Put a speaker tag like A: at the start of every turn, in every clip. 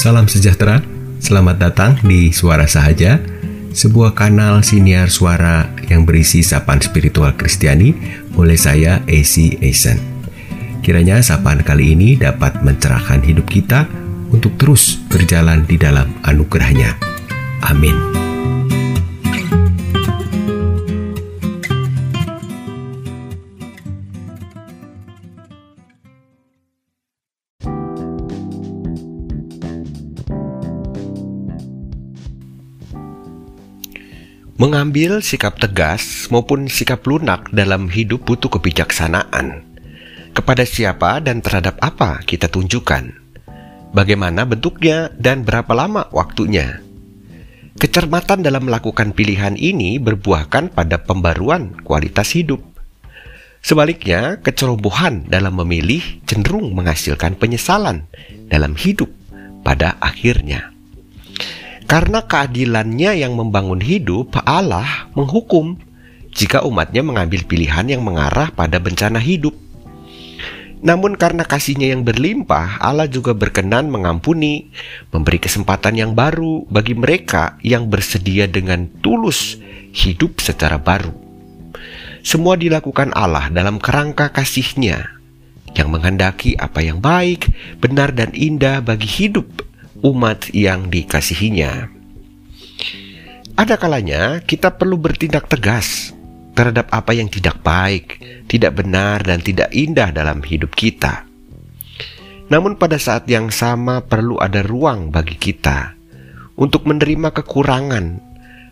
A: Salam sejahtera, selamat datang di Suara Sahaja, sebuah kanal siniar suara yang berisi sapaan spiritual Kristiani oleh saya, AC Eisen. Kiranya sapaan kali ini dapat mencerahkan hidup kita untuk terus berjalan di dalam anugerahnya. Amin. Mengambil sikap tegas maupun sikap lunak dalam hidup butuh kebijaksanaan. Kepada siapa dan terhadap apa kita tunjukkan? Bagaimana bentuknya dan berapa lama waktunya? Kecermatan dalam melakukan pilihan ini berbuahkan pada pembaruan kualitas hidup. Sebaliknya, kecerobohan dalam memilih cenderung menghasilkan penyesalan dalam hidup pada akhirnya. Karena keadilannya yang membangun hidup, Allah menghukum jika umatnya mengambil pilihan yang mengarah pada bencana hidup. Namun karena kasihnya yang berlimpah, Allah juga berkenan mengampuni, memberi kesempatan yang baru bagi mereka yang bersedia dengan tulus hidup secara baru. Semua dilakukan Allah dalam kerangka kasihnya, yang menghendaki apa yang baik, benar dan indah bagi hidup umat yang dikasihinya. Ada kalanya kita perlu bertindak tegas terhadap apa yang tidak baik, tidak benar, dan tidak indah dalam hidup kita. Namun, pada saat yang sama perlu ada ruang bagi kita untuk menerima kekurangan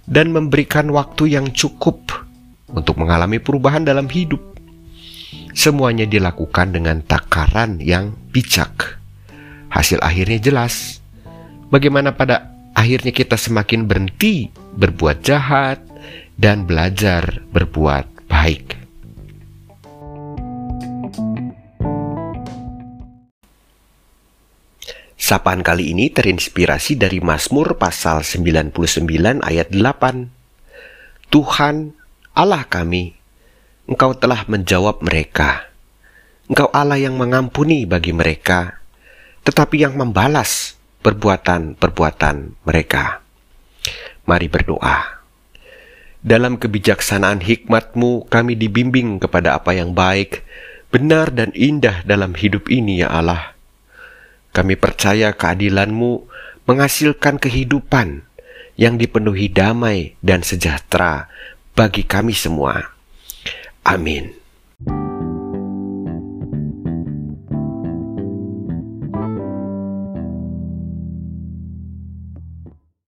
A: dan memberikan waktu yang cukup untuk mengalami perubahan dalam hidup. Semuanya dilakukan dengan takaran yang bijak. Hasil akhirnya jelas bagaimana pada akhirnya kita semakin berhenti berbuat jahat dan belajar berbuat baik. Sapaan kali ini terinspirasi dari Mazmur pasal 99 ayat 8. Tuhan Allah kami, Engkau telah menjawab mereka. Engkau Allah yang mengampuni bagi mereka, tetapi yang membalas perbuatan-perbuatan mereka. Mari berdoa. Dalam kebijaksanaan hikmatmu kami dibimbing kepada apa yang baik, benar dan indah dalam hidup ini ya Allah. Kami percaya keadilanmu menghasilkan kehidupan yang dipenuhi damai dan sejahtera bagi kami semua. Amin.